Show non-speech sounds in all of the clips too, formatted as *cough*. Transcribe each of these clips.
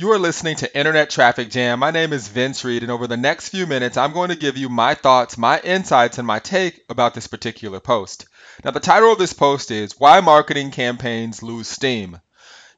You are listening to Internet Traffic Jam. My name is Vince Reed, and over the next few minutes, I'm going to give you my thoughts, my insights, and my take about this particular post. Now, the title of this post is Why Marketing Campaigns Lose Steam.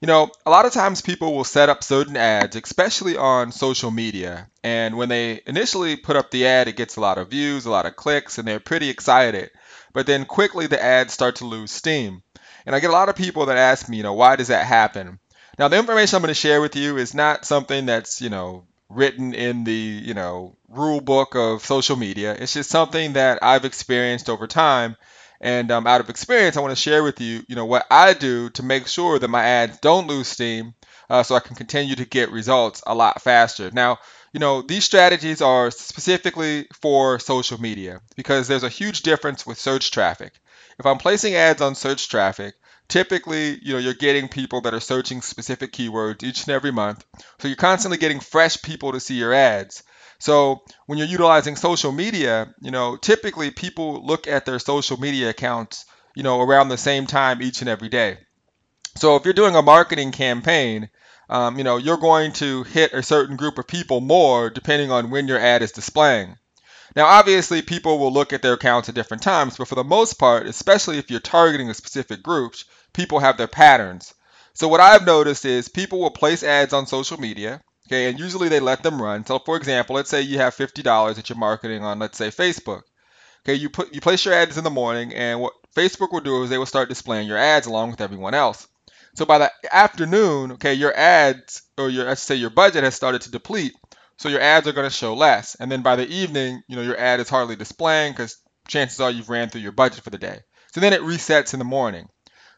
You know, a lot of times people will set up certain ads, especially on social media, and when they initially put up the ad, it gets a lot of views, a lot of clicks, and they're pretty excited. But then quickly the ads start to lose steam. And I get a lot of people that ask me, you know, why does that happen? Now, the information I'm going to share with you is not something that's, you know, written in the, you know, rule book of social media. It's just something that I've experienced over time. And um, out of experience, I want to share with you, you know, what I do to make sure that my ads don't lose steam uh, so I can continue to get results a lot faster. Now, you know, these strategies are specifically for social media because there's a huge difference with search traffic. If I'm placing ads on search traffic, typically, you know, you're getting people that are searching specific keywords each and every month. So you're constantly getting fresh people to see your ads. So when you're utilizing social media, you know, typically people look at their social media accounts, you know, around the same time each and every day. So if you're doing a marketing campaign, um, you know, you're going to hit a certain group of people more depending on when your ad is displaying. Now, obviously, people will look at their accounts at different times, but for the most part, especially if you're targeting a specific group, people have their patterns. So what I've noticed is people will place ads on social media, okay, and usually they let them run. So for example, let's say you have $50 that you're marketing on, let's say Facebook. Okay, you put you place your ads in the morning, and what Facebook will do is they will start displaying your ads along with everyone else. So by the afternoon, okay, your ads or your let's say your budget has started to deplete, so your ads are going to show less. And then by the evening, you know, your ad is hardly displaying because chances are you've ran through your budget for the day. So then it resets in the morning.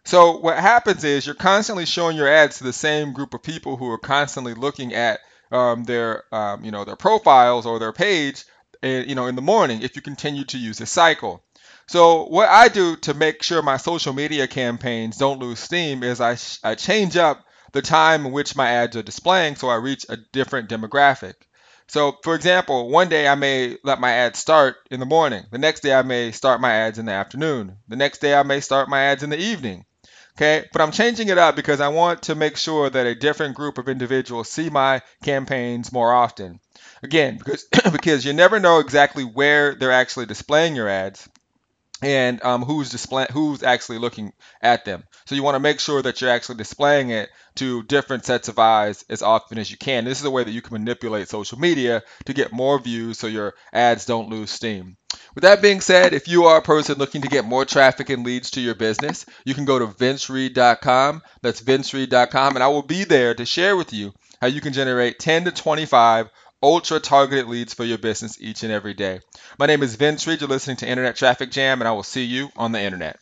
So what happens is you're constantly showing your ads to the same group of people who are constantly looking at um, their um, you know their profiles or their page eh, you know in the morning if you continue to use this cycle. So what I do to make sure my social media campaigns don't lose steam is I, I change up the time in which my ads are displaying so I reach a different demographic. So, for example, one day I may let my ads start in the morning. The next day I may start my ads in the afternoon. The next day I may start my ads in the evening. Okay, but I'm changing it up because I want to make sure that a different group of individuals see my campaigns more often. Again, because *clears throat* because you never know exactly where they're actually displaying your ads and um, who's display who's actually looking at them. So you want to make sure that you're actually displaying it to different sets of eyes as often as you can. This is a way that you can manipulate social media to get more views so your ads don't lose steam. With that being said, if you are a person looking to get more traffic and leads to your business, you can go to vincereed.com. That's vincereed.com, and I will be there to share with you how you can generate 10 to 25 ultra targeted leads for your business each and every day. My name is Vince Reed. You're listening to Internet Traffic Jam, and I will see you on the internet.